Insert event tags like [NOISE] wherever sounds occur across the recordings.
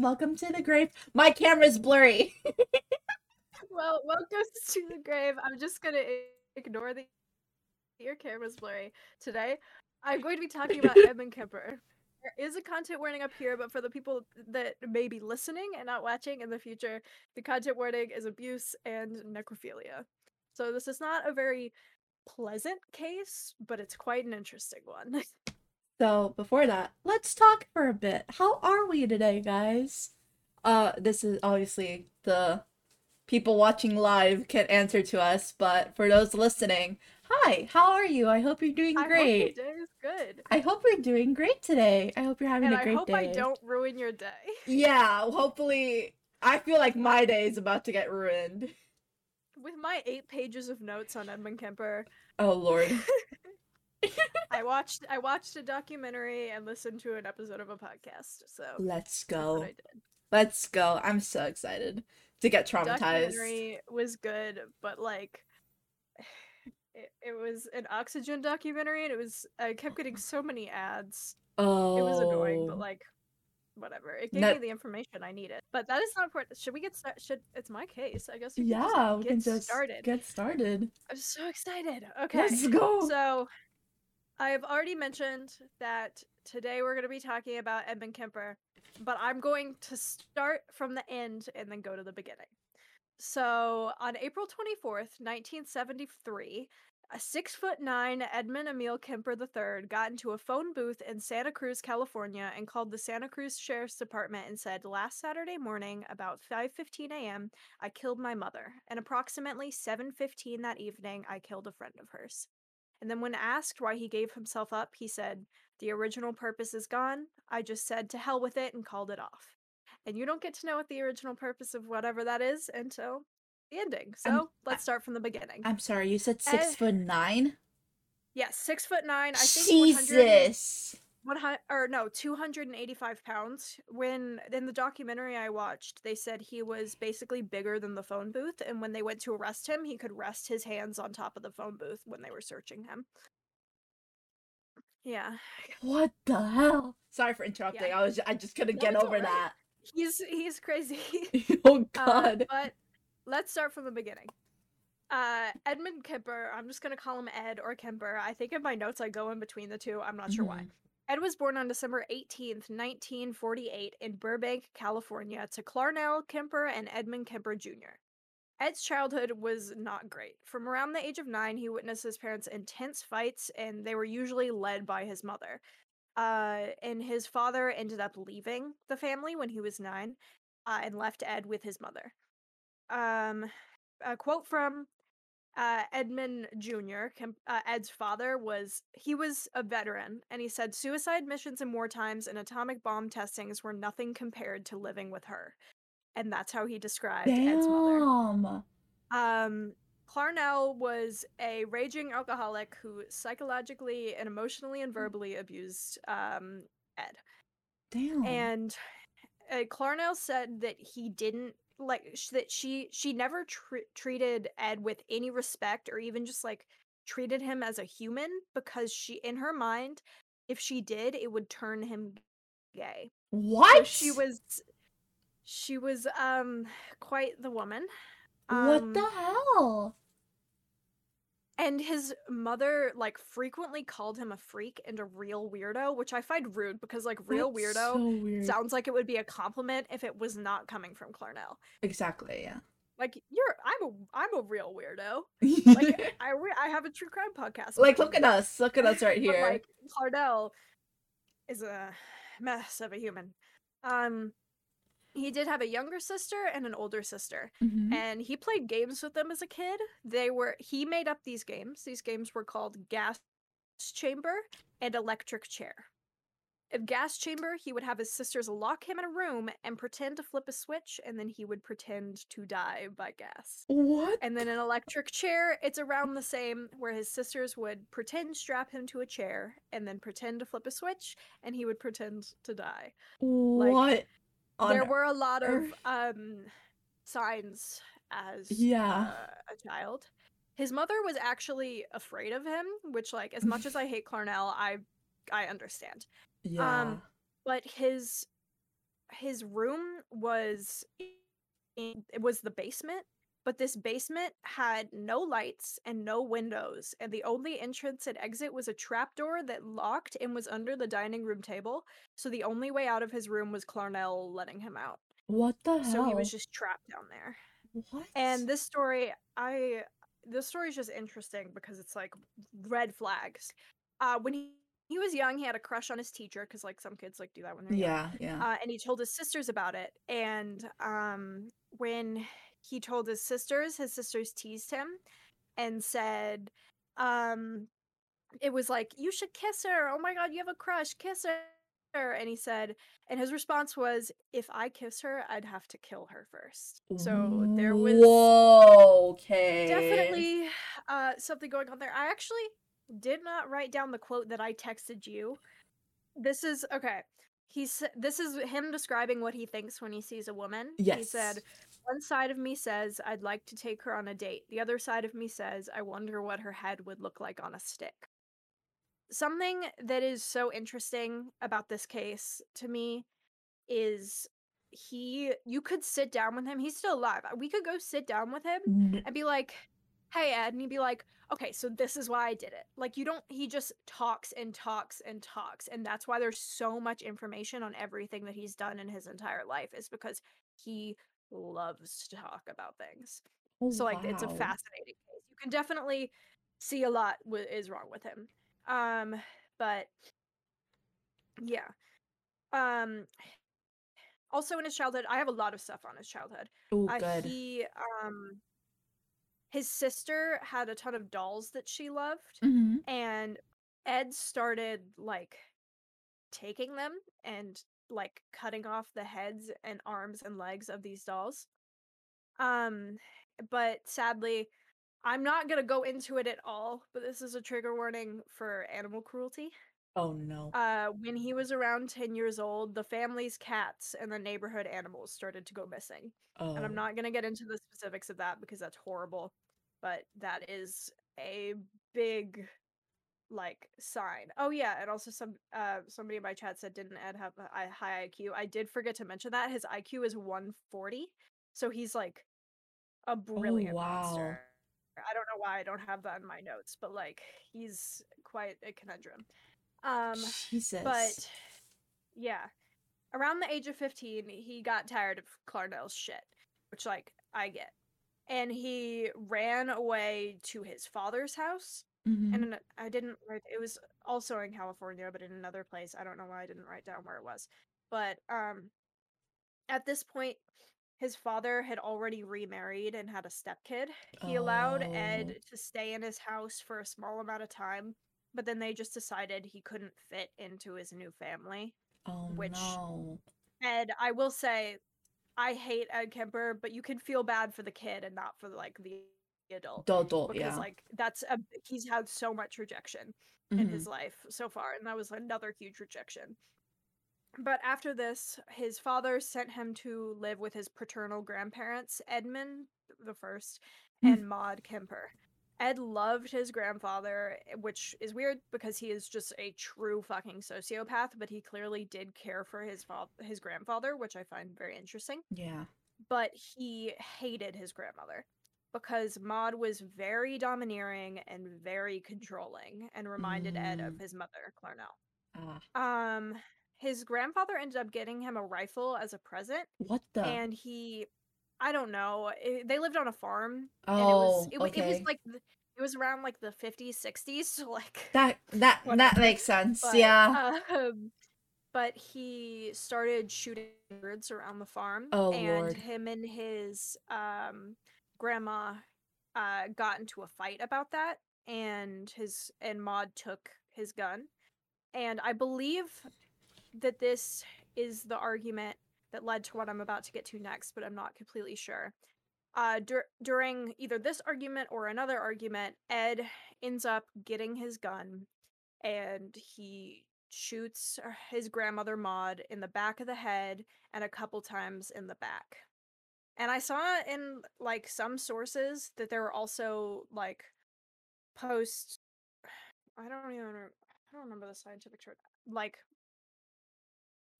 Welcome to the grave. My camera's blurry. [LAUGHS] well, welcome to the grave. I'm just gonna ignore the your camera's blurry. Today, I'm going to be talking about [LAUGHS] Edmund Kemper. There is a content warning up here, but for the people that may be listening and not watching in the future, the content warning is abuse and necrophilia. So this is not a very pleasant case, but it's quite an interesting one. [LAUGHS] So before that, let's talk for a bit. How are we today, guys? Uh, this is obviously the people watching live can answer to us, but for those listening, hi, how are you? I hope you're doing I great. hope your day is good. I hope you're doing great today. I hope you're having And a great day. I hope day. I don't ruin your day. Yeah, hopefully. I feel like my day is about to get ruined. With my eight pages of notes on Edmund Kemper, Oh lord. [LAUGHS] I watched I watched a documentary and listened to an episode of a podcast. So Let's go. Let's go. I'm so excited to get traumatized. Documentary was good, but like [SIGHS] it, it was an oxygen documentary and it was I kept getting [GASPS] so many ads. Oh. It was annoying, but oh. like whatever. It gave No- me the information I needed. But that is not important. Should we get started? Should it's my case. I guess we can yeah, just we get can just started. get started. I'm so excited. Okay. Let's go. So, I have already mentioned that today we're going to be talking about Edmund Kemper, but I'm going to start from the end and then go to the beginning. So, on April 24th, 1973, a six foot nine Edmund Emil Kemper III got into a phone booth in Santa Cruz, California, and called the Santa Cruz Sheriff's Department and said, "Last Saturday morning, about 5:15 a.m., I killed my mother, and approximately 7:15 that evening, I killed a friend of hers." And then when asked why he gave himself up, he said, "The original purpose is gone. I just said to hell with it and called it off." And you don't get to know what the original purpose of whatever that is until the ending. So I'm- let's start from the beginning. I'm sorry, you said six Eh, foot nine? yes, six foot nine. I think 100 Jesus. 100 or no 285 pounds when in the documentary i watched they said he was basically bigger than the phone booth and when they went to arrest him he could rest his hands on top of the phone booth when they were searching him yeah [SIGHS] What the hell? Sorry for interrupting. Yeah. I was I just couldn't get over that he's he's crazy [LAUGHS] oh [LAUGHS] Uh, god. but let's start from the beginning. Uh, Edmund Kemper, I'm just gonna call him Ed or Kemper. I think in my notes I go in between the two. I'm not sure why. Ed was born on December 18th, 1948, in Burbank, California, to Clarnell Kemper and Edmund Kemper Jr. Ed's childhood was not great. From around the age of nine, he witnessed his parents' intense fights, and they were usually led by his mother. Uh, and his father ended up leaving the family when he was nine, uh, and left Ed with his mother. Um, a quote from uh, Edmund Jr., uh, Ed's father, was he was a veteran, and he said suicide missions in war times and atomic bomb testings were nothing compared to living with her, and that's how he described Ed's mother. Damn. Um, Clarnell was a raging alcoholic who psychologically and emotionally and verbally abused um, Ed. Damn. And uh, Clarnell said that he didn't like sh- that she she never tr- treated Ed with any respect or even just like treated him as a human because she in her mind if she did it would turn him gay. So what? she was she was um quite the woman. What Um, the hell? And his mother like frequently called him a freak and a real weirdo, which I find rude because like real That's weirdo So sounds like it would be a compliment if it was not coming from Clarnell. exactly. Yeah. Like you're I'm a I'm a real weirdo. [LAUGHS] Like I re- I have a true crime podcast. like look at us. Look at us right [LAUGHS] but, here. like Clarnell is a mess of a human. Um he did have a younger sister and an older sister. Mhm. and he played games with them as a kid. They were he made up these games. These games were called Gas Chamber and Electric Chair. In Gas Chamber, he would have his sisters lock him in a room and pretend to flip a switch, and then he would pretend to die by gas. What? And then an Electric Chair, it's around the same, where his sisters would pretend strap him to a chair and then pretend to flip a switch, and he would pretend to die what? there on were a lot of um signs as Yeah. uh, a child his mother was actually afraid of him which like as much as i [LAUGHS] hate clarnell i i understand Yeah. um, but his his room was in, it was the basement, but this basement had no lights and no windows, and the only entrance and exit was a trapdoor that locked and was under the dining room table. So the only way out of his room was Clarnell letting him out. What the hell? So he was just trapped down there. What? And this story, I this story is just interesting because it's like red flags. Uh, when he, he was young, he had a crush on his teacher because like some kids like do that when they're young. Yeah, yeah. Uh, and he told his sisters about it. And um, when he told his sisters, his sisters teased him and said, um, it was like, you should kiss her. Oh my God, you have a crush. Kiss her. And he said, and his response was, if I kiss her, I'd have to kill her first. So there was Whoa, okay. definitely uh, something going on there. I actually did not write down the quote that I texted you. This is okay. He's this is him describing what he thinks when he sees a woman. Yes. He said, "One side of me says I'd like to take her on a date. The other side of me says I wonder what her head would look like on a stick." Something that is so interesting about this case to me is he you could sit down with him. He's still alive. Uh, we could go sit down with him and be like, "Hey, Ed," and he'd be like, "Okay, so this is why I did it." Like you don't. He just talks and talks and talks, and that's why there's so much information on everything that he's done in his entire life. Is because he loves to talk about things. oh, So like, it's a fascinating case. You can definitely see a lot w- is wrong with him. Um, but yeah. Um. Also, in his childhood, I have a lot of stuff on his childhood. Oh, Uh, good. he um his sister had a ton of dolls that she loved hmm and Ed started like taking them and like cutting off the heads and arms and legs of these dolls. Um but sadly I'm not going to go into it at all, but this is a trigger warning for animal cruelty. Oh no. Uh when he was around 10 years old, the family's cats and the neighborhood animals started to go missing oh. and I'm not going to get into the specifics of that because that's horrible, but that is a big like sign. Oh yeah, and also some uh somebody in my chat said didn't Ed have a high IQ? I did forget to mention that his IQ is 140, so he's like a brilliant Oh, wow. monster. I don't know why I don't have that in my notes, but like he's quite a conundrum. Um Jesus. but yeah, around the age of 15, he got tired of Clarnell's shit, which like I get. And he ran away to his father's house. Mhm. And I didn't write it was also in California, but in another place. I don't know why I didn't write down where it was. But um at this point his father had already remarried and had a stepkid. He allowed Oh. Ed to stay in his house for a small amount of time, but then they just decided he couldn't fit into his new family. oh which- no. Ed, I will say, I hate Ed Kemper, but you can feel bad for the kid and not for like the adult The adult, because yeah. like that's a he's had so much rejection in Mhm. his life so far, and that was another huge rejection. But after this, his father sent him to live with his paternal grandparents, Edmund the first Hmm. and Maud Kemper. Ed loved his grandfather, eh, which is weird because he is just a true fucking sociopath, but he clearly did care for his fa- his grandfather, which I find very interesting Yeah. but he hated his grandmother because Maud was very domineering and very controlling and reminded Ed of Mm. his mother, Clarnell. Ah. Um his grandfather ended up getting him a rifle as a present What the? and he I don't know, eh, they lived on a farm and it oh, was it, wa- it was like it was around like the 50s, 60s, [LAUGHS] so like that that that makes sense. but, yeah. Um, but he started shooting birds around the farm. Oh, and Lord. him and his um, grandma uh, got into a fight about that, and his and Maud took his gun. And I believe that this is the argument that led to what I'm about to get to next, but I'm not completely sure. Uh, dur- during either this argument or another argument, Ed ends up getting his gun and he shoots uh, his grandmother Maud in the back of the head and a couple times in the back. And I saw in like some sources that there were also like post [SIGHS] I don't even I don't remember the scientific term like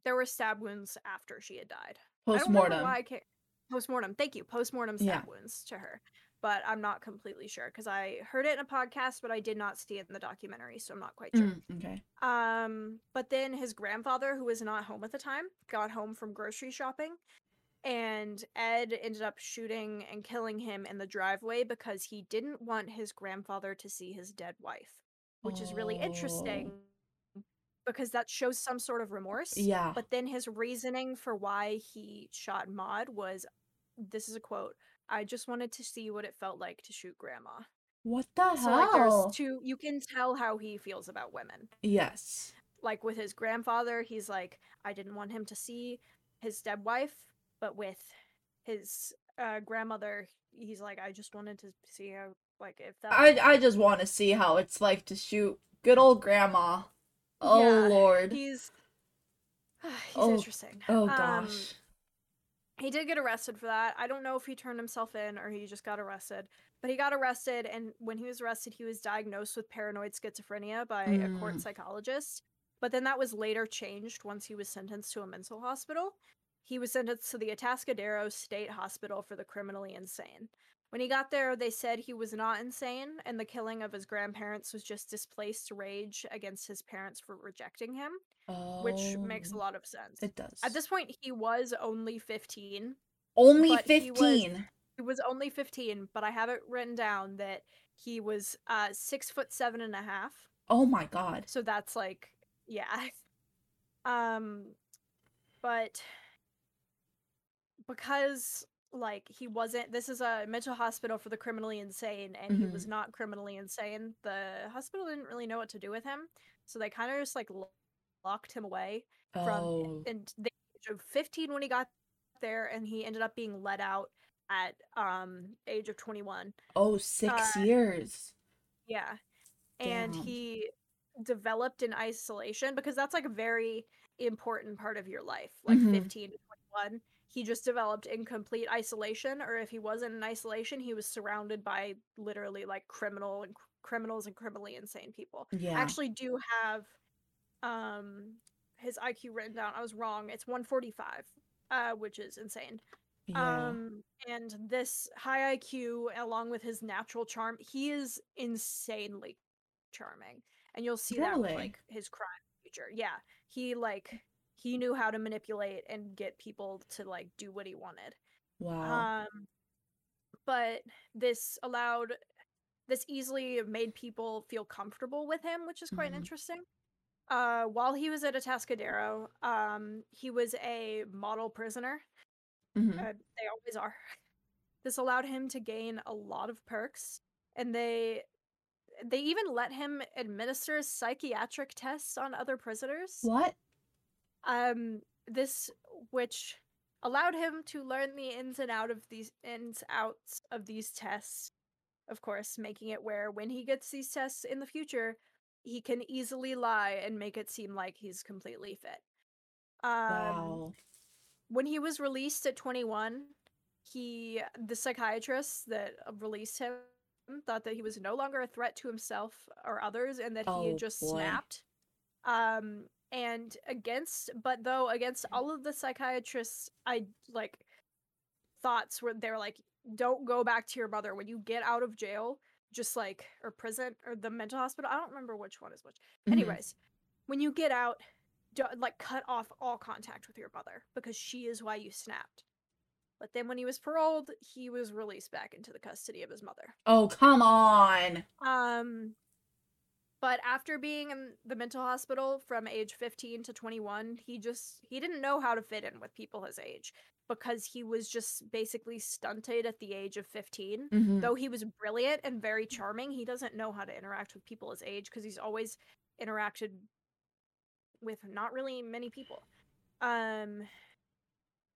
there were stab wounds after she had died. Post I don't mortem. why can't. Postmortem. Thank you. Postmortem Yeah. stab wounds to her, but I'm not completely sure because I heard it in a podcast, but I did not see it in the documentary, so I'm not quite sure. Mm, okay. Um, but then his grandfather, who was not home at the time, got home from grocery shopping, and Ed ended up shooting and killing him in the driveway because he didn't want his grandfather to see his dead wife, which is really oh. interesting because that shows some sort of remorse. Yeah. But then his reasoning for why he shot Maud was this is a quote I just wanted to see what it felt like to shoot grandma. What the So, like, there's two, you can tell how he feels about women. yes. Like, with his grandfather, he's like, I didn't want him to see his dead wife. But with his uh, grandmother, he's like, I just wanted to see how, like, if that. I I just want to see how it's like to shoot good old grandma. Oh Yeah, lord. He's. [SIGHS] he's Oh, interesting. Oh Um, gosh. He did get arrested for that. I don't know if he turned himself in or he just got arrested. But he got arrested, and when he was arrested, he was diagnosed with paranoid schizophrenia by a court Mm. psychologist. But then that was later changed once he was sentenced to a mental hospital. He was sentenced to the Atascadero State Hospital for the criminally insane. When he got there, they said he was not insane, and the killing of his grandparents was just displaced rage against his parents for rejecting him, which makes a Oh, lot of sense. It does. At this point, he was only 15. Only but he was- 15. He was only 15, but I have it written down that he was uh six foot seven and a half. Oh my god. So that's like, yeah. [LAUGHS] Um, but because like he wasn't, this is a mental hospital for the criminally insane, and he was not criminally insane. The hospital didn't really know what to do with him, so they kind of just like lo- locked him away from Oh. and the age of 15 when he got there and he ended up being let out at um age of 21 Oh, six uh, years. yeah and he developed in isolation because that's like a very important part of your life like Mhm. 15 to 21 he just developed in complete isolation or if he wasn't in isolation he was surrounded by literally like criminal and criminals and criminally insane people Yeah. I actually do have um his IQ written down. I was wrong. It's 145, uh, which is insane. yeah. Um, and this high IQ, along with his natural charm, he is insanely charming, and you'll see that with like his crime feature. Yeah, he like he knew how to manipulate and get people to like do what he wanted. wow. Um, but this allowed, this easily made people feel comfortable with him, which is quite Mhm. interesting. Uh, while he was at Atascadero, um, he was a model prisoner. Mhm. Uh, they always are. [LAUGHS] This allowed him to gain a lot of perks, and they they even let him administer psychiatric tests on other prisoners. What? Um, this which allowed him to learn the ins and out of these ins outs of these tests. Of course, making it where when he gets these tests in the future, he can easily lie and make it seem like he's completely fit. Um, wow. when he was released at 21 he the psychiatrist that uh, released him thought that he was no longer a threat to himself or others and that he Oh, had just boy. snapped um and against but though against all of the psychiatrists i like thoughts where they were like don't go back to your mother. When you get out of jail just like or prison or the mental hospital i don't remember which one is which. Mhm. anyways when you get out like cut off all contact with your mother because she is why you snapped. But then when he was paroled he was released back into the custody of his mother. Oh, come on. um but after being in the mental hospital from age 15 to 21 he just he didn't know how to fit in with people his age because he was just basically stunted at the age of 15 Mhm. though he was brilliant and very charming he doesn't know how to interact with people his age because he's always interacted with not really many people um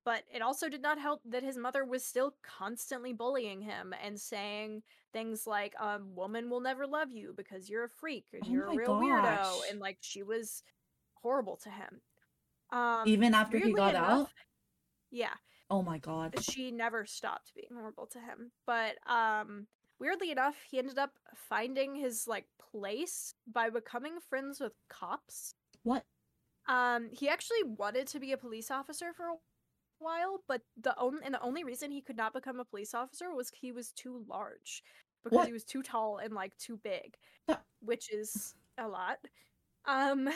but it also did not help that his mother was still constantly bullying him and saying things like um woman will never love you because you're a freak and Oh you're a real weirdo and like she was horrible to him um Even after he got enough- out? yeah Oh my god. she never stopped being horrible to him. But um weirdly enough, he ended up finding his like place by becoming friends with cops. What? Um, he actually wanted to be a police officer for a while, but the only and the only reason he could not become a police officer was he was too large because What? he was too tall and like too big, which is a lot. Um,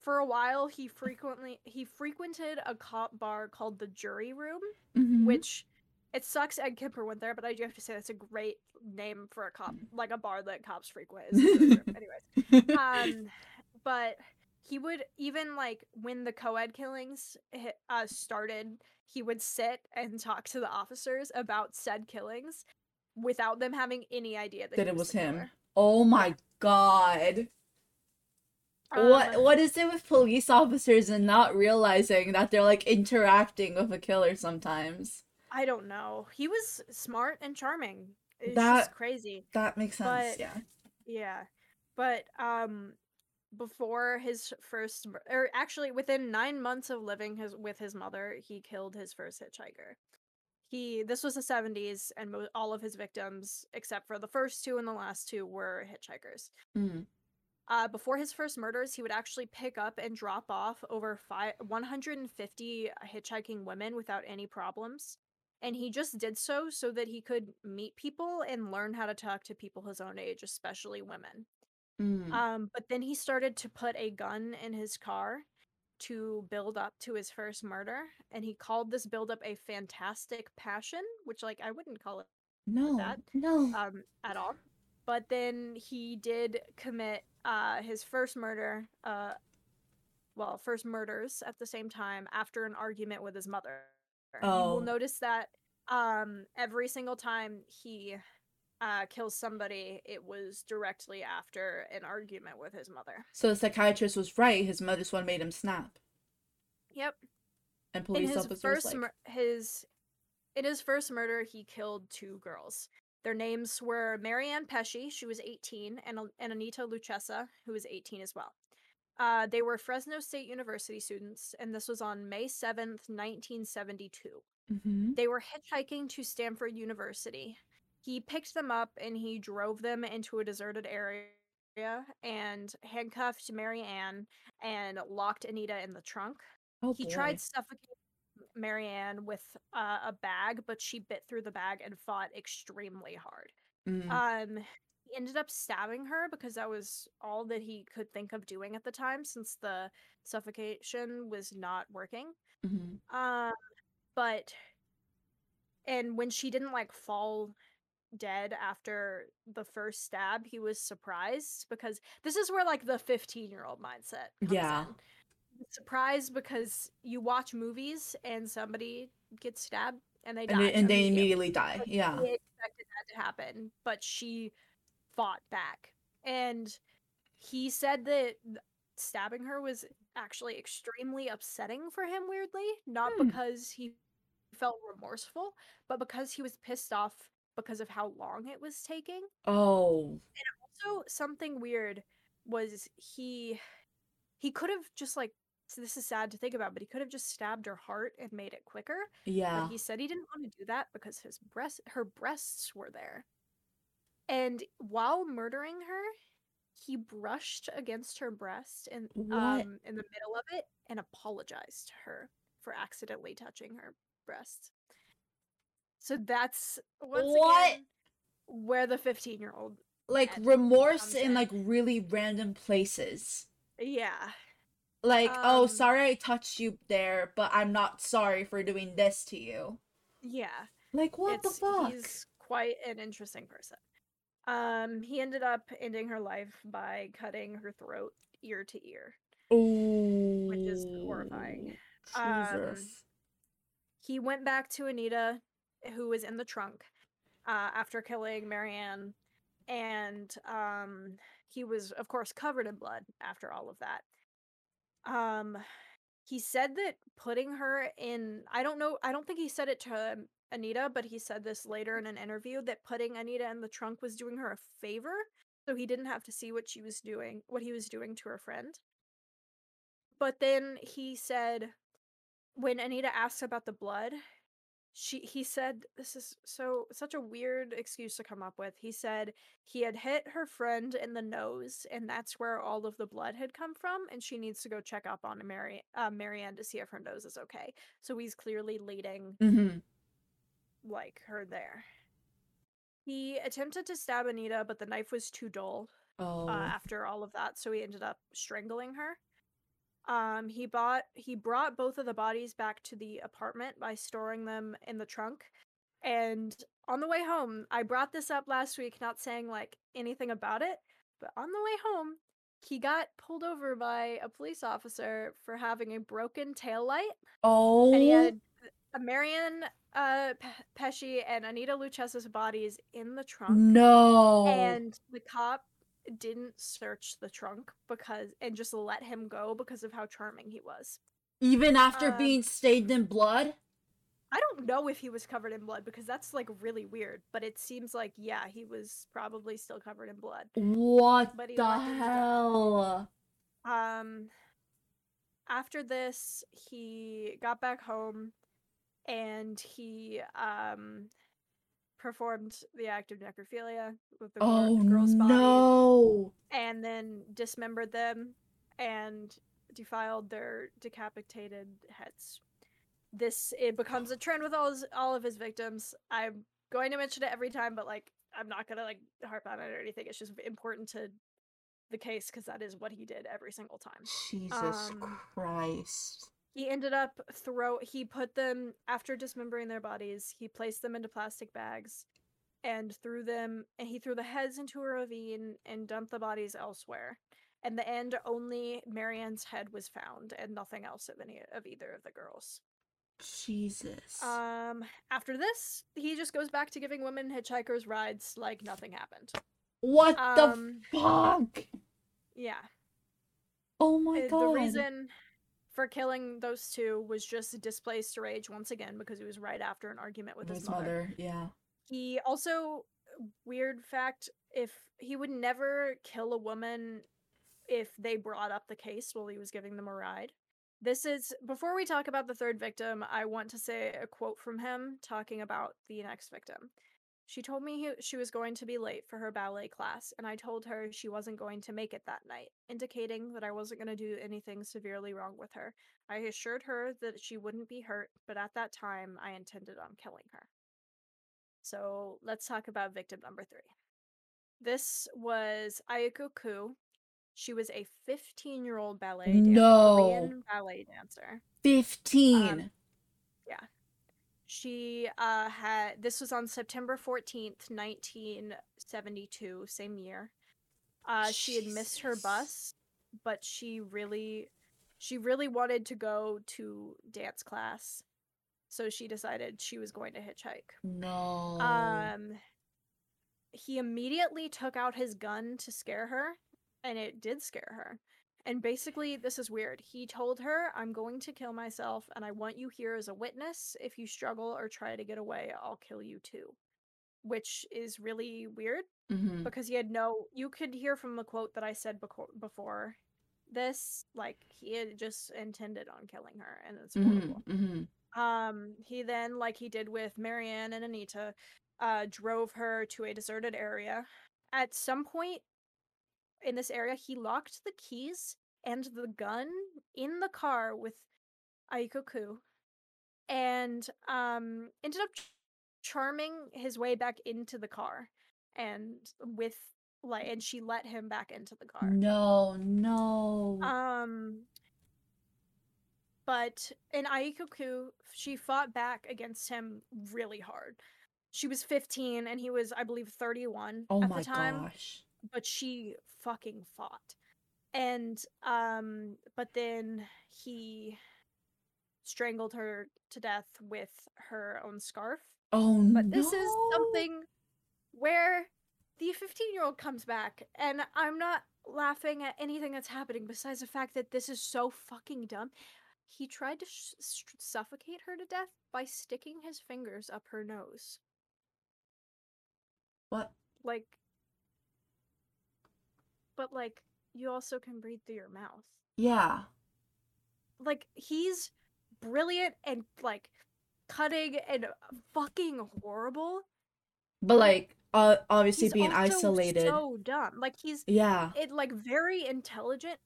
for a while, he frequently he frequented a cop bar called the Jury Room, Mhm. which it sucks Ed Kemper went there, but I do have to say that's a great name for a cop, like a bar that cops frequent. is the Jury Room. Anyways, [LAUGHS] um, but he would even like when the co-ed killings uh, started, he would sit and talk to the officers about said killings without them having any idea that, that it was him. killer. Oh my god. what Um, what is it with police officers and not realizing that they're like interacting with a killer sometimes? I don't know. He was smart and charming. It's That- just crazy. That makes sense. But- yeah. Yeah. But um before his first or actually within 9 months of living his with his mother, he killed his first hitchhiker. He this was the 70s and mo- all of his victims except for the first two and the last two were hitchhikers. Mm. Uh, before his first murders, he would actually pick up and drop off over five, 150 hitchhiking women without any problems. And he just did so so that he could meet people and learn how to talk to people his own age, especially women. Mm. Um, but then he started to put a gun in his car to build up to his first murder. And he called this buildup a fantastic passion, which, like, I wouldn't call it no. that, No. um at all. But then he did commit uh his first murder, uh well, first murders at the same time after an argument with his mother. You Oh. will notice that um every single time he uh kills somebody, it was directly after an argument with his mother. so the psychiatrist was right. His mother's one made him snap. Yep. And In police his officers first like mur- his in his first murder, he killed two girls. Their names were Marianne Pesce, she was 18, and, and Anita Luchessa, who was 18 as well. Uh, they were Fresno State University students, and this was on May 7th, 1972. Mhm. They were hitchhiking to Stanford University. He picked them up and he drove them into a deserted area and handcuffed Marianne and locked Anita in the trunk. Oh He boy. tried suffocating Marianne with uh, a bag, but she bit through the bag and fought extremely hard. Mm. Um, he ended up stabbing her because that was all that he could think of doing at the time, since the suffocation was not working. Mhm. Um, but and when she didn't like fall dead after the first stab, he was surprised because this is where like the 15 year old mindset comes Yeah. in. Surprised because you watch movies and somebody gets stabbed and they die. And they, and they immediately. die. Like, Yeah. He expected that to happen, but she fought back. And he said that stabbing her was actually extremely upsetting for him, weirdly. Not Hmm. because he felt remorseful, but because he was pissed off because of how long it was taking. Oh. And also, something weird was he he could have just like so this is sad to think about, but he could have just stabbed her heart and made it quicker. Yeah. But he said he didn't want to do that because his breast her breasts were there. And while murdering her, he brushed against her breast and um in the middle of it and apologized to her for accidentally touching her breast. So that's What? again where the 15 year old like remorse in like really random places. yeah Like, oh, Um, sorry I touched you there, but I'm not sorry for doing this to you. yeah Like, what it's, the fuck? He's quite an interesting person. Um, he ended up ending her life by cutting her throat ear to ear. Ooh. Which is horrifying. Um, Jesus. He went back to Anita, who was in the trunk, uh, after killing Marianne, and um, he was, of course, covered in blood after all of that. Um, he said that putting her in, I don't know, I don't think he said it to um, Anita, but he said this later in an interview that putting Anita in the trunk was doing her a favor, so he didn't have to see what she was doing, what he was doing to her friend. But then he said, when Anita asked about the blood, she he said this is so such a weird excuse to come up with. He said he had hit her friend in the nose and that's where all of the blood had come from and she needs to go check up on Mary uh, Marianne to see if her nose is okay. So he's clearly leading Mm-hmm. like her there. He attempted to stab Anita but the knife was too dull Oh. uh, after all of that, so he ended up strangling her. Um, he bought he brought both of the bodies back to the apartment by storing them in the trunk. And on the way home, I brought this up last week, not saying like anything about it, but on the way home, he got pulled over by a police officer for having a broken tail light, oh. and he had uh, Marianne uh, Pe- Pesce and Anita Luchessa's bodies in the trunk no. and the cop didn't search the trunk because and just let him go because of how charming he was. Even after um, being stained in blood? I don't know if he was covered in blood because that's like really weird, but it seems like yeah, he was probably still covered in blood. What But he the let him go. hell? Um after this, he got back home and he um performed the act of necrophilia with the Oh girls' bodies. no. and then dismembered them and defiled their decapitated heads. This it becomes a trend with all his, all of his victims. I'm going to mention it every time, but like I'm not gonna like harp on it or anything. It's just important to the case because that is what he did every single time. Jesus Um, Christ. He ended up throw he put them after dismembering their bodies, he placed them into plastic bags and threw them and he threw the heads into a ravine and dumped the bodies elsewhere. In the end, only Marianne's head was found and nothing else of any of either of the girls. Jesus. Um after this, he just goes back to giving women hitchhikers rides like nothing happened. what Um the fuck? yeah. Oh my Uh, god. The reason for killing those two was just displaced rage once again because he was right after an argument with his, his mother. mother, yeah. He also weird fact if he would never kill a woman if they brought up the case while he was giving them a ride. This is before we talk about the third victim, I want to say a quote from him talking about the next victim. She told me he, she was going to be late for her ballet class, and I told her she wasn't going to make it that night, indicating that I wasn't going to do anything severely wrong with her. I assured her that she wouldn't be hurt, but at that time, I intended on killing her. So let's talk about victim number three. This was Ayako Koo. She was a 15 year old ballet dancer, No. Korean ballet dancer. 15. Um, She uh, had this was on September 14th, 1972, same year. Uh, she had missed her bus, but she really she really wanted to go to dance class. So she decided she was going to hitchhike. no. Um he immediately took out his gun to scare her, and it did scare her. And basically, this is weird. He told her, I'm going to kill myself, and I want you here as a witness. If you struggle or try to get away, I'll kill you too. Which is really weird Mhm. because he had no. You could hear from the quote that I said beco- before this, like, he had just intended on killing her, and it's horrible. Mhm. Mhm. Um, he then, like he did with Marianne and Anita, uh, drove her to a deserted area. At some point in this area, he locked the keys and the gun in the car with Aiko Koo, and um, ended up ch- charming his way back into the car, and with like, and she let him back into the car. No, no. Um, but in Aiko Koo, she fought back against him really hard. She was 15 and he was, I believe, 31 oh at the time, gosh. But she fucking fought. And um but then he strangled her to death with her own scarf. Oh But no. this is something where the 15 year old comes back, and I'm not laughing at anything that's happening besides the fact that this is so fucking dumb. He tried to sh- suffocate her to death by sticking his fingers up her nose. What? Like, but like, you also can breathe through your mouth. Yeah. Like, he's brilliant and like cutting and fucking horrible. But like, uh, obviously He's being isolated. so dumb. Like he's Yeah. it like very intelligent,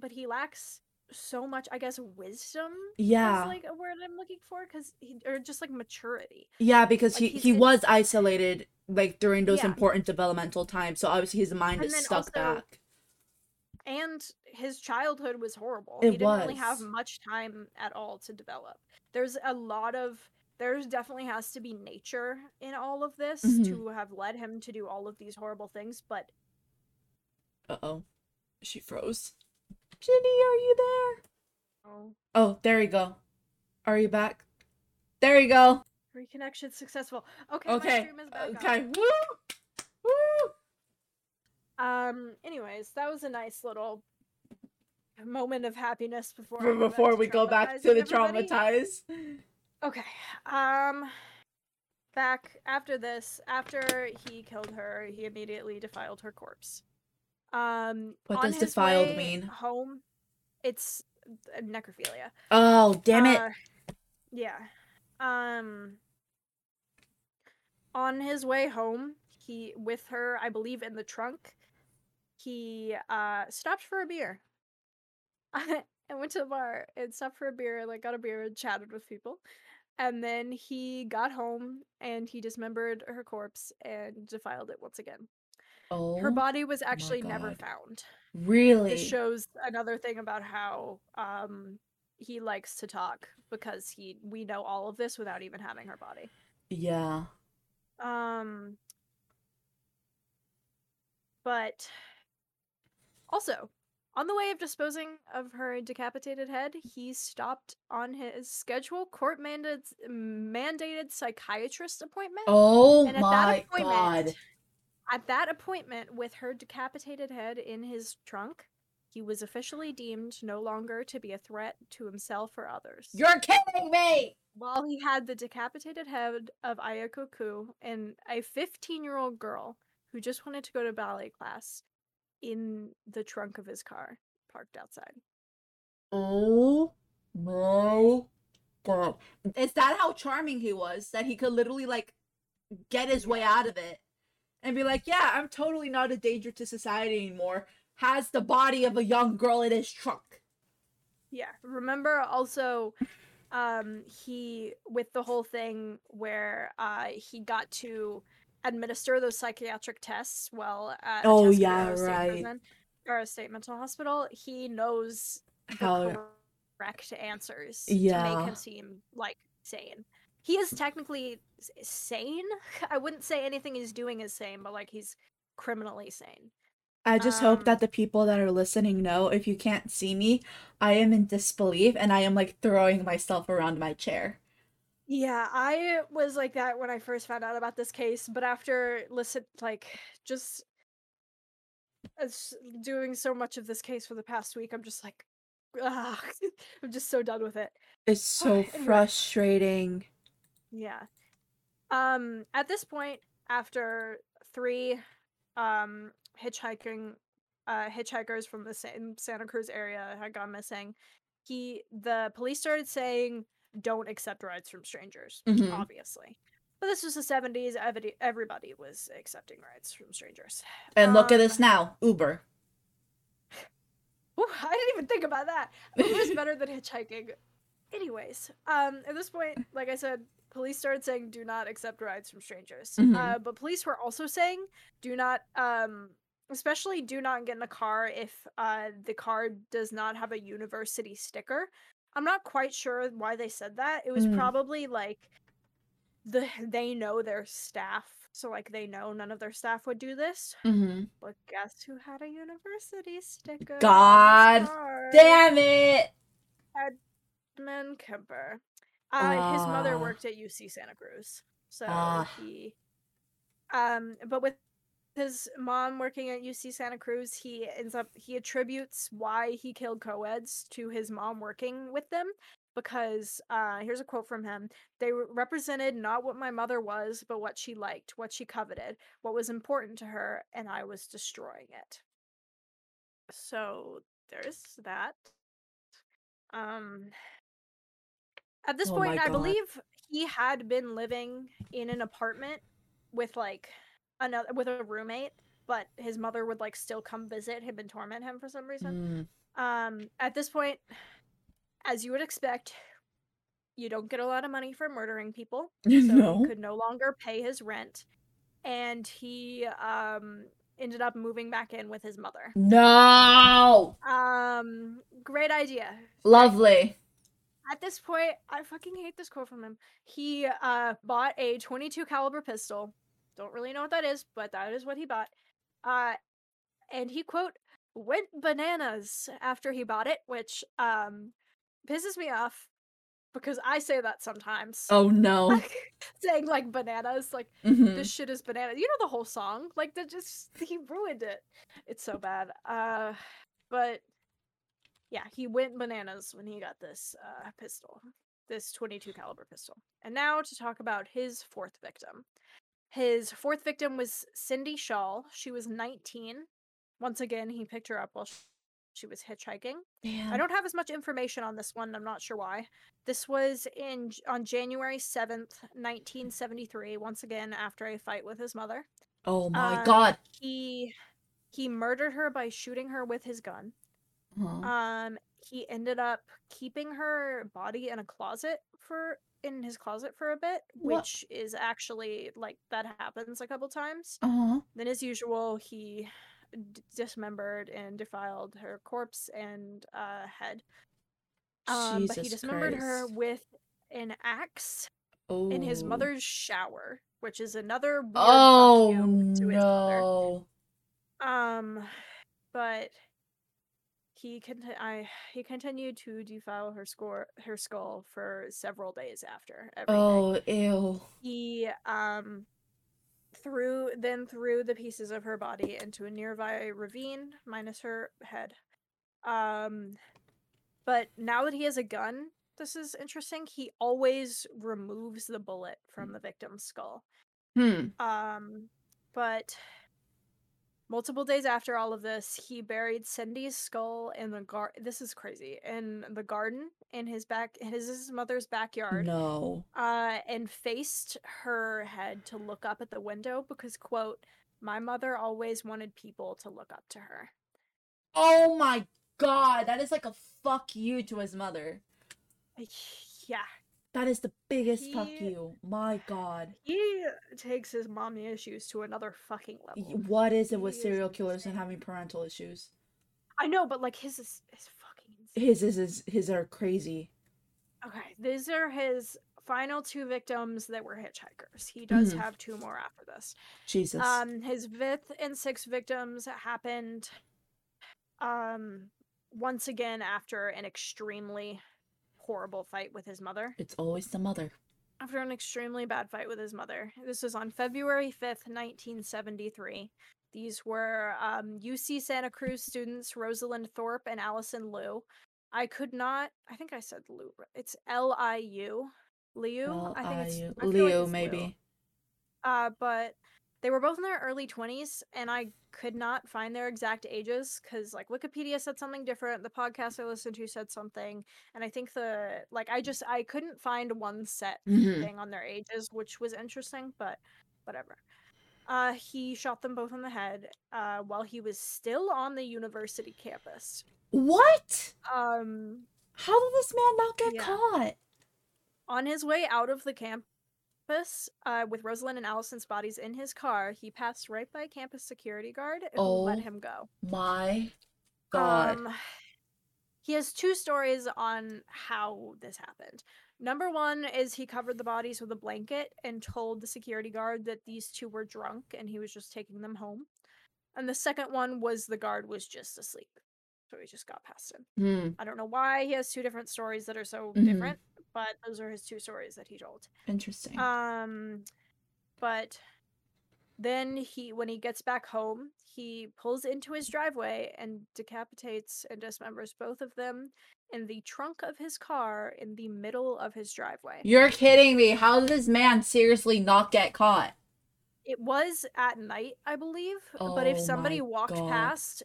but he lacks so much, I guess, wisdom. Yeah. Is like a word I'm looking for, because he or just like maturity. Yeah, because Like, he he was isolated like during those Yeah. important developmental times. So obviously his mind And is stuck also- back. and his childhood was horrible. It he didn't really have much time at all to develop. There's a lot of there's definitely has to be nature in all of this Mhm. to have led him to do all of these horrible things, but Uh oh. She froze. Ginny, are you there? oh, Oh, there you go. Are you back? There you go. reconnection successful. Okay, my Okay. stream is back on. Okay. Woo! Woo! Um anyways, that was a nice little moment of happiness before I For- go back Before to we go back to the everybody. traumatized. Okay. Um back after this, after he killed her, he immediately defiled her corpse. Um What does defiled mean? Home. It's uh, necrophilia. Oh, damn it. Uh, yeah. Um on his way home, he with her, I believe in the trunk, he uh stopped for a beer. [LAUGHS] I went to the bar and stopped for a beer, like got a beer and chatted with people. And then he got home and he dismembered her corpse and defiled it once again. Oh, Her body was actually never found. really? This shows another thing about how um he likes to talk because he we know all of this without even having her body. yeah. Um but also on the way of disposing of her decapitated head, he stopped on his scheduled court mandated mandated psychiatrist appointment. Oh And at that my appointment- god. At that appointment with her decapitated head in his trunk, he was officially deemed no longer to be a threat to himself or others. You're kidding me! While he had the decapitated head of Ayako Koo and a 15 year old girl who just wanted to go to ballet class in the trunk of his car parked outside. Oh my god. Is that how charming he was? That he could literally like get his way out of it and be like, yeah, I'm totally not a danger to society anymore. Has the body of a young girl in his trunk. Yeah. Remember also um he with the whole thing where uh he got to administer those psychiatric tests while at Oh, yeah, State right. prison, or a state mental hospital. He knows the How correct answers to Yeah. make him seem like sane. He is technically sane. [LAUGHS] I wouldn't say anything he's doing is sane, but like he's criminally sane. I just hope Um, that the people that are listening know if you can't see me, I am in disbelief and I am like throwing myself around my chair. Yeah, I was like that when I first found out about this case, but after listen like just as doing so much of this case for the past week, I'm just like ah, [LAUGHS] I'm just so done with it. It's so [SIGHS] Anyway. frustrating. Yeah. Um at this point after 3 um hitchhiking uh hitchhikers from the same Santa Cruz area had gone missing, he the police started saying don't accept rides from strangers, Mhm. obviously. But this was the 70s, everybody, everybody was accepting rides from strangers. And look at us Um, now, Uber. Ooh, I didn't even think about that. Uber's better than hitchhiking. Anyways, um, at this point, like I said, police started saying do not accept rides from strangers. Mhm. Uh, but police were also saying do not, um, especially do not get in a car if uh, the car does not have a university sticker. I'm not quite sure why they said that. It was Mm. probably like the they know their staff, so like they know none of their staff would do this. Mm-hmm. But guess who had a university sticker? God? Damn it! Edmund Kemper. Uh, his mother worked at UC Santa Cruz, so Ah. he. Um, but with his mom working at UC Santa Cruz, he ends up he attributes why he killed co-eds to his mom working with them because uh here's a quote from him they re- represented not what my mother was but what she liked what she coveted what was important to her and i was destroying it so there's that um at this Oh point i believe he had been living in an apartment with like another with a roommate, but his mother would like still come visit him and torment him for some reason. Mm. Um, at this point, as you would expect, you don't get a lot of money for murdering people, [LAUGHS] so no. he could no longer pay his rent, and he um ended up moving back in with his mother. No. Um, great idea. Lovely. At this point, I fucking hate this quote from him. He uh bought a 22 caliber pistol. Don't really know what that is, but that is what he bought. Uh and he quote went bananas after he bought it, which um pisses me off because I say that sometimes. Oh no. [LAUGHS] Saying like bananas, like Mhm. this shit is banana. You know the whole song. Like that just he ruined it. It's so bad. Uh but yeah, he went bananas when he got this uh pistol. This 22 caliber pistol. And now to talk about his fourth victim. His fourth victim was Cindy Schall. She was 19. Once again, he picked her up while she was hitchhiking. I don't have as much information on this one. I'm not sure why. This was in on January 7th, 1973, once again after a fight with his mother. Oh my uh, god. He he murdered her by shooting her with his gun. Huh. Um he ended up keeping her body in a closet for in his closet for a bit, What? which is actually like that happens a couple times. Uh-huh. Then, as usual, he d- dismembered and defiled her corpse and uh, head. Um, but he dismembered her with an axe Oh. in his mother's shower, which is another weird Oh you to his mother. no. Um, but he conti- I he continued to defile her score her skull for several days after everything. Oh ew. he um threw then threw the pieces of her body into a nearby ravine minus her head um but now that he has a gun this is interesting he always removes the bullet from the victim's skull Hmm. um but multiple days after all of this he buried cindy's skull in the gar this is crazy in the garden in his back in his, his mother's backyard No. uh, and faced her head to look up at the window because, quote, my mother always wanted people to look up to her. Oh my god. That is like a fuck you to his mother. Yeah, That is the biggest fuck you. My god. he takes his mommy issues to another fucking level. What is it with is serial killers and having parental issues? I know, but like his is, is fucking insane. His is his, his are crazy. Okay, these are his final two victims that were hitchhikers. He does Mhm. have two more after this. Jesus. Um, his fifth and sixth victims happened, um, once again after an extremely horrible fight with his mother. it's always the mother. After an extremely bad fight with his mother. This was on February 5th, 1973. These were um, UC Santa Cruz students Rosalind Thorpe and Allison Liu. I could not, I think I said Liu. It's L I U. Liu? I think it's I- I feel like Leo, it's Liu. maybe. Uh, but they were both in their early 20s, and I could not find their exact ages because, like, Wikipedia said something different. The podcast I listened to said something, and I think the like I just I couldn't find one set Mhm. thing on their ages, which was interesting, but whatever. Uh, he shot them both in the head uh, while he was still on the university campus. What? Um, How did this man not get Yeah. caught? on his way out of the campus, uh, with Rosalind and Allison's bodies in his car, he passed right by a campus security guard and Oh. let him go. My god. Um, he has two stories on how this happened. Number one is he covered the bodies with a blanket and told the security guard that these two were drunk and he was just taking them home. And the second one was the guard was just asleep. So he just got past him. Hmm. I don't know why he has two different stories that are so Mhm. different, but those are his two stories that he told. Interesting. Um, but then he, when he gets back home, he pulls into his driveway and decapitates and dismembers both of them in the trunk of his car in the middle of his driveway. You're kidding me. How did this man seriously not get caught? It was at night, I believe, but if Oh somebody walked God. past,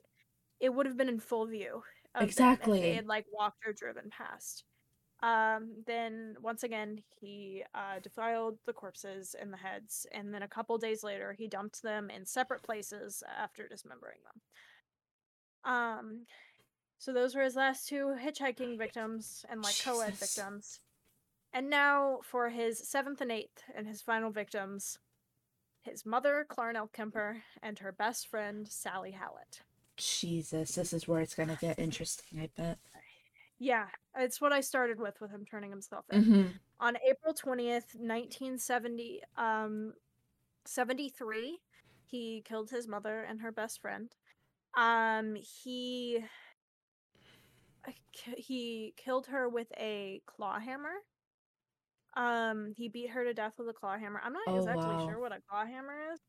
it would have been in full view. Of them if Exactly. they had like walked or driven past. Um, then once again, he uh, defiled the corpses and the heads, and then a couple days later, he dumped them in separate places after dismembering them. Um, so those were his last two hitchhiking victims and like co-ed victims. And now for his seventh and eighth and his final victims, his mother, Clarnell Kemper, and her best friend, Sally Hallett. Jesus, this is where it's gonna get interesting, I bet. Yeah, it's what I started with with him turning himself in. Mm-hmm. On April 20th, 1970, um, 73, he killed his mother and her best friend. Um, he he killed her with a claw hammer. Um, he beat her to death with a claw hammer. I'm not Oh, exactly wow. sure what a claw hammer is.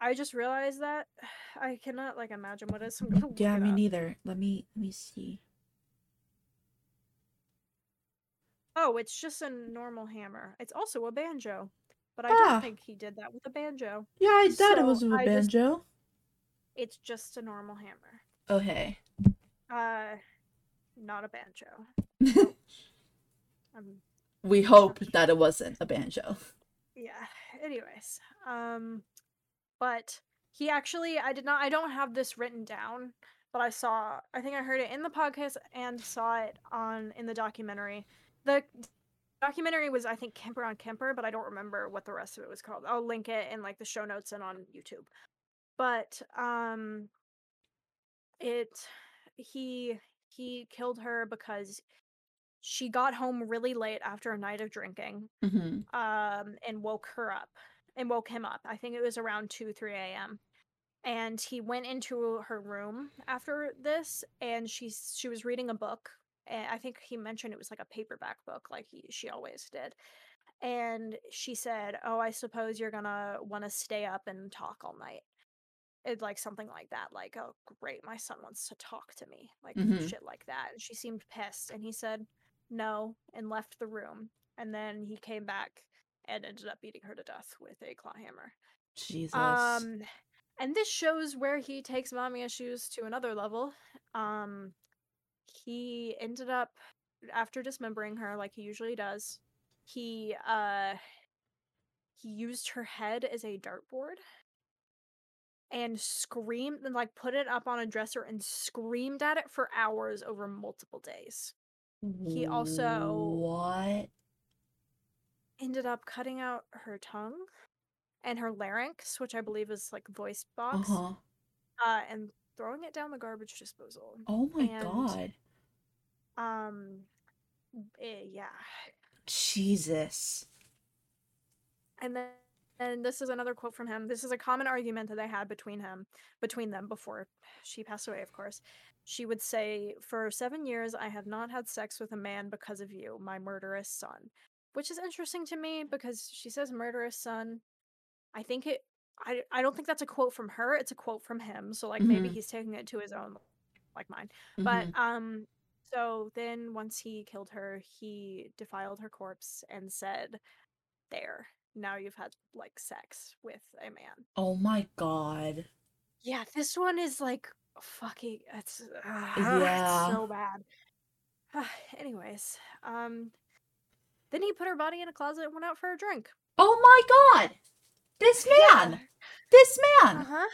I just realized that [SIGHS] I cannot like imagine what it is. so [LAUGHS] Yeah, me neither. Let me let me see. Oh, it's just a normal hammer. It's also a banjo, but I Ah. don't think he did that with a banjo. Yeah, I thought it was with a I just- banjo. It's just a normal hammer. Okay. Uh, not a banjo. Um, [LAUGHS] we hope that it wasn't a banjo. yeah. Anyways, um, but he actually, I did not, I don't have this written down, but I saw, I think I heard it in the podcast and saw it on in the documentary. The documentary was, I think, Kemper on Kemper, but I don't remember what the rest of it was called. I'll link it in like the show notes and on YouTube. But um, it he he killed her because she got home really late after a night of drinking Mm-hmm. um, and woke her up and woke him up. I think it was around 2, 3 a.m. And he went into her room after this and she she was reading a book. And I think he mentioned it was like a paperback book, like he, she always did. And she said, Oh, I suppose you're gonna want to stay up and talk all night. It, like something like that. Like, oh, great, my son wants to talk to me. Like, Mhm. shit like that. And she seemed pissed. And he said, No, and left the room. And then he came back and ended up beating her to death with a claw hammer. Jesus. Um, and this shows where he takes mommy issues to another level. Um, he ended up after dismembering her, like he usually does. He uh, he used her head as a dartboard and screamed and like put it up on a dresser and screamed at it for hours over multiple days. he also- What? ended up cutting out her tongue and her larynx, which I believe is like voice box, Uh-huh. uh, and throwing it down the garbage disposal. Oh my And- god. Um, eh, yeah, Jesus. and then and this is another quote from him. This is a common argument that they had between him, between them before she passed away. Of course, she would say, "For seven years, I have not had sex with a man because of you, my murderous son," which is interesting to me because she says "murderous son." I think it. I I don't think that's a quote from her. It's a quote from him. So like maybe Mhm. he's taking it to his own, like mine. Mhm. But um so then once he killed her, he defiled her corpse and said, "There. Now you've had like sex with a man." Oh my god. Yeah, this one is like fucking it's, Yeah. it's so bad. [SIGHS] Anyways, um then he put her body in a closet and went out for a drink. Oh my god. This man. This man. Uh-huh.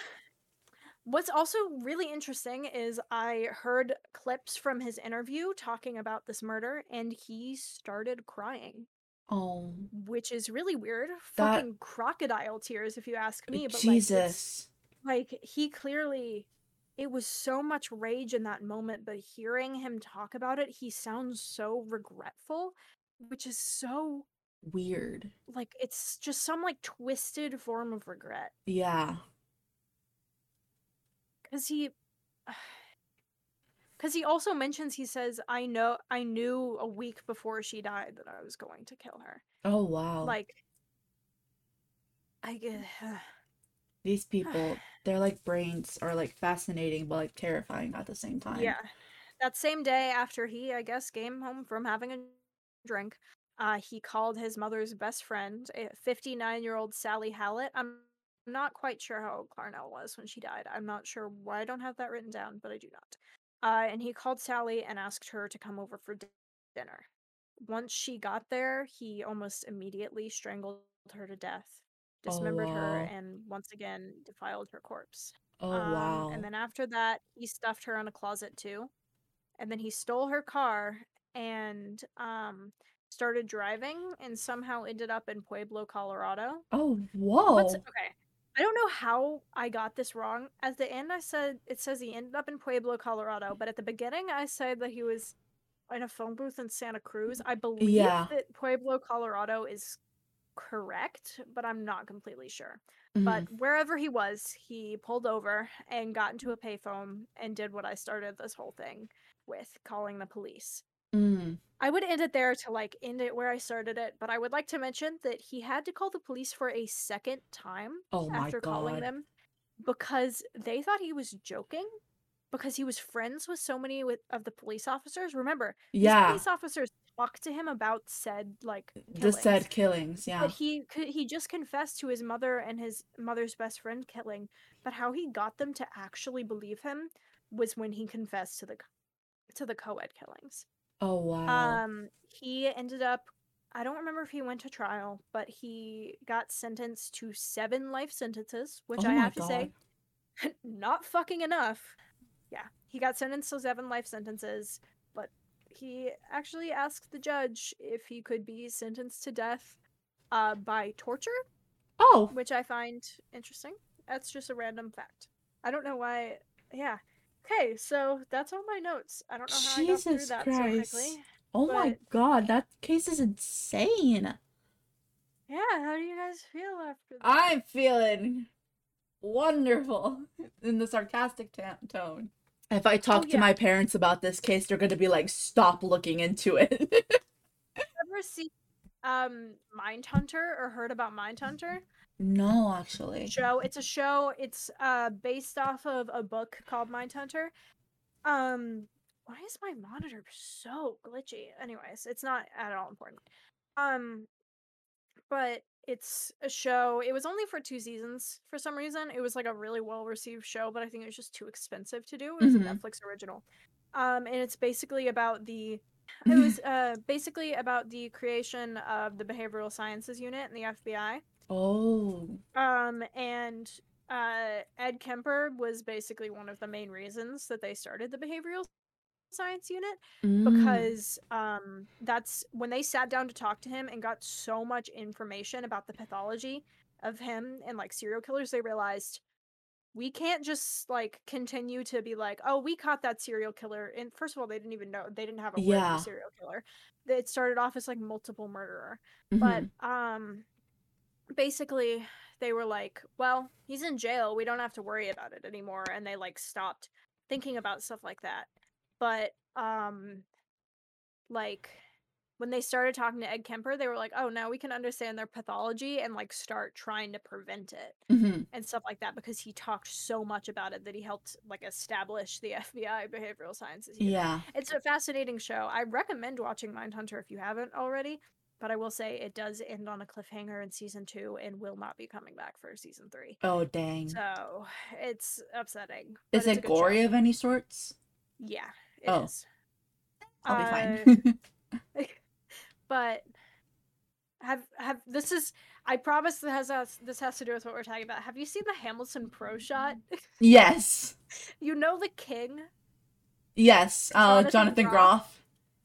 What's also really interesting is I heard clips from his interview talking about this murder and he started crying, Oh. which is really weird. That- Fucking crocodile tears if you ask me, but like Jesus. like he clearly it was so much rage in that moment, but hearing him talk about it, he sounds so regretful, which is so Weird. like it's just some like twisted form of regret. Yeah. Because he [SIGHS] because he also mentions he says i know i knew a week before she died that i was going to kill her Oh wow. like i get [SIGHS] These [SIGHS] people, their like brains are like fascinating but like terrifying at the same time. yeah that same day after he i guess came home from having a drink uh he called his mother's best friend 59 year old sally hallett i'm not quite sure how old clarnell was when she died i'm not sure why i don't have that written down but i do not uh and he called sally and asked her to come over for dinner once she got there, he almost immediately strangled her to death, dismembered her, wow. and once again defiled her corpse. Oh Um, and then after that, he stuffed her in a closet too. And then he stole her car and um started driving and somehow ended up in Pueblo, Colorado. Oh What's whoa. okay? I don't know how I got this wrong. At the end, I said it says he ended up in Pueblo, Colorado, but at the beginning, I said that he was in a phone booth in Santa Cruz. I believe Yeah. that Pueblo, Colorado is correct, but I'm not completely sure. But hmm wherever he was, he pulled over and got into a payphone and did what I started this whole thing with calling the police. Mm. I would end it there to like end it where I started it, but I would like to mention that he had to call the police for a second time Oh after calling them because they thought he was joking because he was friends with so many with, of the police officers. Remember, these Yeah. police officers talked to him about said like The said killings. Yeah, but he could he just confessed to his mother and his mother's best friend killing, but how he got them to actually believe him was when he confessed to the to the co-ed killings. Oh wow. Um, he ended up, I don't remember if he went to trial, but he got sentenced to seven life sentences, which Oh I have to say, [LAUGHS] not fucking enough. Yeah, he got sentenced to seven life sentences, but he actually asked the judge if he could be sentenced to death uh, by torture, Oh. which I find interesting. That's just a random fact. I don't know why. Yeah. Okay, so that's all my notes. I don't know how I got through Jesus that so quickly. Oh my god, that case is insane. Yeah, how do you guys feel after that? I'm feeling wonderful [LAUGHS] in the sarcastic ta- tone. If I talk to yeah. my parents about this case, they're going to be like, stop looking into it. [LAUGHS] Have you ever seen um Mindhunter or heard about Mindhunter? No, actually. Show. It's a show. It's uh based off of a book called Mindhunter. Um why is my monitor so glitchy? Anyways, it's not at all important. Um but it's a show. It was only for two seasons for some reason. It was like a really well received show, but I think it was just too expensive to do. It was Mhm. a Netflix original. Um and it's basically about the it was uh, basically about the creation of the behavioral sciences unit in the FBI. Oh. Um, and uh, Ed Kemper was basically one of the main reasons that they started the behavioral science unit Mm. because um, that's when they sat down to talk to him and got so much information about the pathology of him and like serial killers. They realized we can't just like continue to be like, oh, we caught that serial killer. And first of all, they didn't even know they didn't have a word Yeah. for serial killer. It started off as like multiple murderer, Mhm. but um, basically they were like, well, he's in jail. We don't have to worry about it anymore. And they like stopped thinking about stuff like that. But um, like when they started talking to Ed Kemper, they were like, oh, now we can understand their pathology and like start trying to prevent it Mhm. and stuff like that because he talked so much about it that he helped like establish the [LAUGHS] FBI behavioral sciences. unit. Yeah. It's a fascinating show. I recommend watching Mindhunter if you haven't already, but I will say it does end on a cliffhanger in season two and will not be coming back for season three. Oh, dang. So it's upsetting. Is it good show. gory of any sorts? Yeah, it is. Oh. I'll be Uh, fine. [LAUGHS] [LAUGHS] but have have this is I promise this has us this has to do with what we're talking about. Have you seen the Hamilton Pro shot? [LAUGHS] yes. you know the king? Yes. Uh, Jonathan Jonathan Groff? Groff.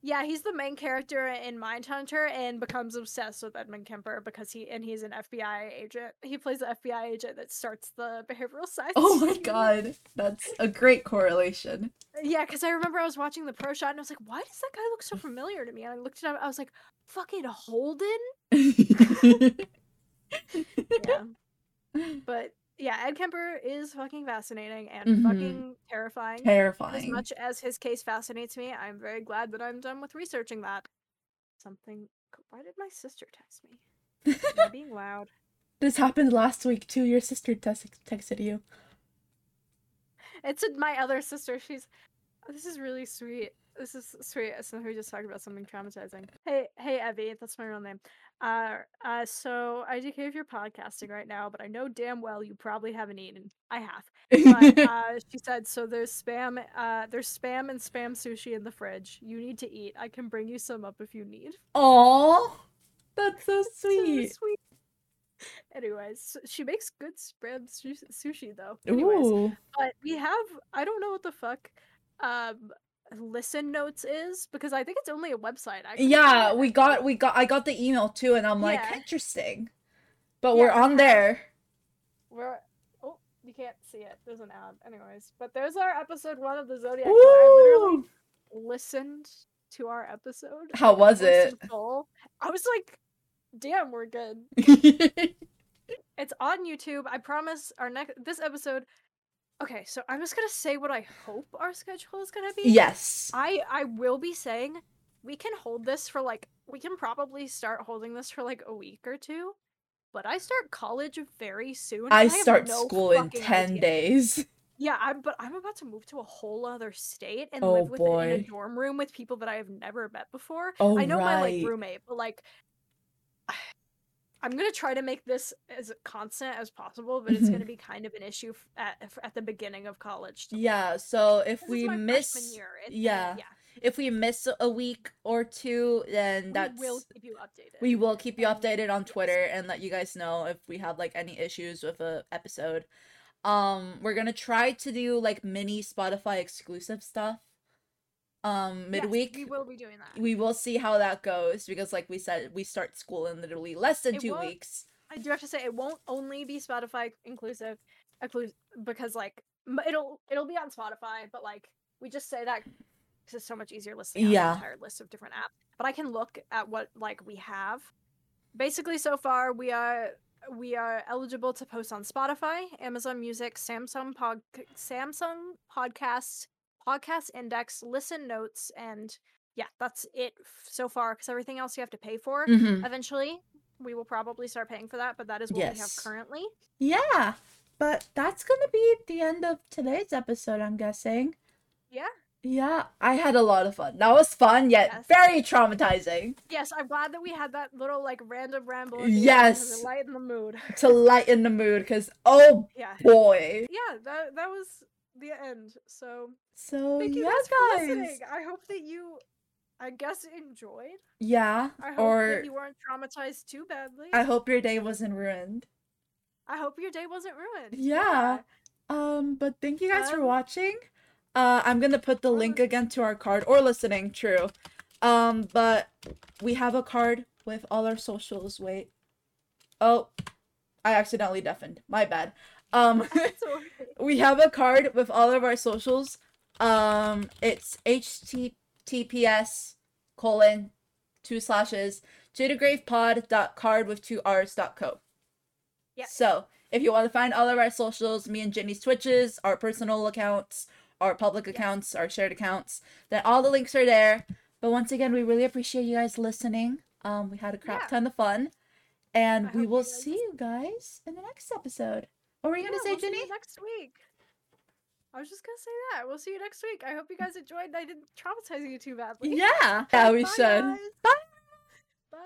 Yeah, he's the main character in Mindhunter and becomes obsessed with Edmund Kemper because he and he's an FBI agent. He plays the FBI agent that starts the behavioral science. Oh my [LAUGHS] god. That's a great correlation. Yeah, because I remember I was watching the pro shot and I was like, why does that guy look so familiar to me? And I looked it up, I was like, fucking Holden? [LAUGHS] [LAUGHS] Yeah. but yeah, Ed Kemper is fucking fascinating and Mhm. fucking terrifying. Terrifying. As much as his case fascinates me, I'm very glad that I'm done with researching that. Something. Why did my sister text me? Am being loud? [LAUGHS] This happened last week too. Your sister tex- texted you. It's my other sister. She's. This is really sweet. This is sweet. So we just talked about something traumatizing. Hey, hey, Evie, that's my real name. Uh, uh, so I do care if you're podcasting right now, but I know damn well you probably haven't eaten. I have. But [LAUGHS] uh, she said, so there's spam. Uh, there's spam and spam sushi in the fridge. You need to eat. I can bring you some up if you need. Oh, that's so [LAUGHS] So sweet. sweet. Anyways, she makes good spam sushi though. Anyways, Ooh. but we have I don't know what the fuck um listen notes is because I think it's only a website. Yeah, we got we got I got the email too, and I'm like Yeah. interesting, but we're Yeah, on I- there. We're oh you can't see it. There's an ad. Anyways, but there's our episode one of the Zodiac. I literally listened to our episode. How was it? I was like, damn, we're good. [LAUGHS] It's on YouTube. I promise our next this episode. Okay, so I'm just gonna say what I hope our schedule is gonna be. yes. I I will be saying we can hold this for like we can probably start holding this for like a week or two. But I start college very soon. I have start no school in 10 idea. days. [LAUGHS] Yeah, I'm but I'm about to move to a whole other state and Oh, live with in a dorm room with people that I have never met before. Oh, I know my like roommate, but like I'm gonna try to make this as constant as possible, but it's gonna be kind of an issue f- at at the beginning of college. Yeah, so if we miss yeah, yeah, if we miss a week or two, then that's we will keep you updated. we will keep you Um, updated on. Twitter and let you guys know if we have like any issues with a episode. Um, we're gonna try to do like mini Spotify exclusive stuff. Um, Yes, midweek. we will be doing that. we will see how that goes because like we said we start school in literally less than It two weeks I do have to say it won't only be Spotify inclusive, because like it'll it'll be on Spotify, but like we just say that because it's so much easier listing out Yeah. the entire list of different apps. But I can look at what like we have. Basically, so far we are we are eligible to post on Spotify, Amazon Music, Samsung Pod, Samsung Podcasts, Podcast Index, Listen Notes, and yeah, that's it f- so far. Because everything else you have to pay for Mhm. eventually we will probably start paying for that but that is what we have currently yeah but that's gonna be the end of today's episode i'm guessing yeah yeah i had a lot of fun that was fun yet Yes. very traumatizing yes i'm glad that we had that little like random ramble at the end Yes. to lighten the mood to lighten the mood because [LAUGHS] oh yeah boy yeah that that was the end so so thank you yeah guys for guys listening i hope that you i guess enjoyed yeah i hope or you weren't traumatized too badly i hope your day wasn't ruined I hope your day wasn't ruined Yeah. Um, but thank you guys for Um, watching. Uh, I'm gonna put the link again to our card or listening, true. Um, but we have a card with all our socials. Wait. Oh, I accidentally deafened. My bad. Um, [LAUGHS] we have a card with all of our socials. Um, it's https colon two slashes tothegravepod dot card with two r's dot co. Yes. So if you want to find all of our socials, me and Ginny's Twitches, our personal accounts, our public accounts, our shared accounts, then all the links are there. But once again, we really appreciate you guys listening. Um, we had a crap Yeah. ton of fun, and I we will see you guys in the next episode. What were you gonna say, we'll Ginny? next week. I was just gonna say that. We'll see you next week. I hope you guys enjoyed. I didn't traumatize you too badly. Yeah. [LAUGHS] Yeah, we Bye, should. Guys. Bye. Bye.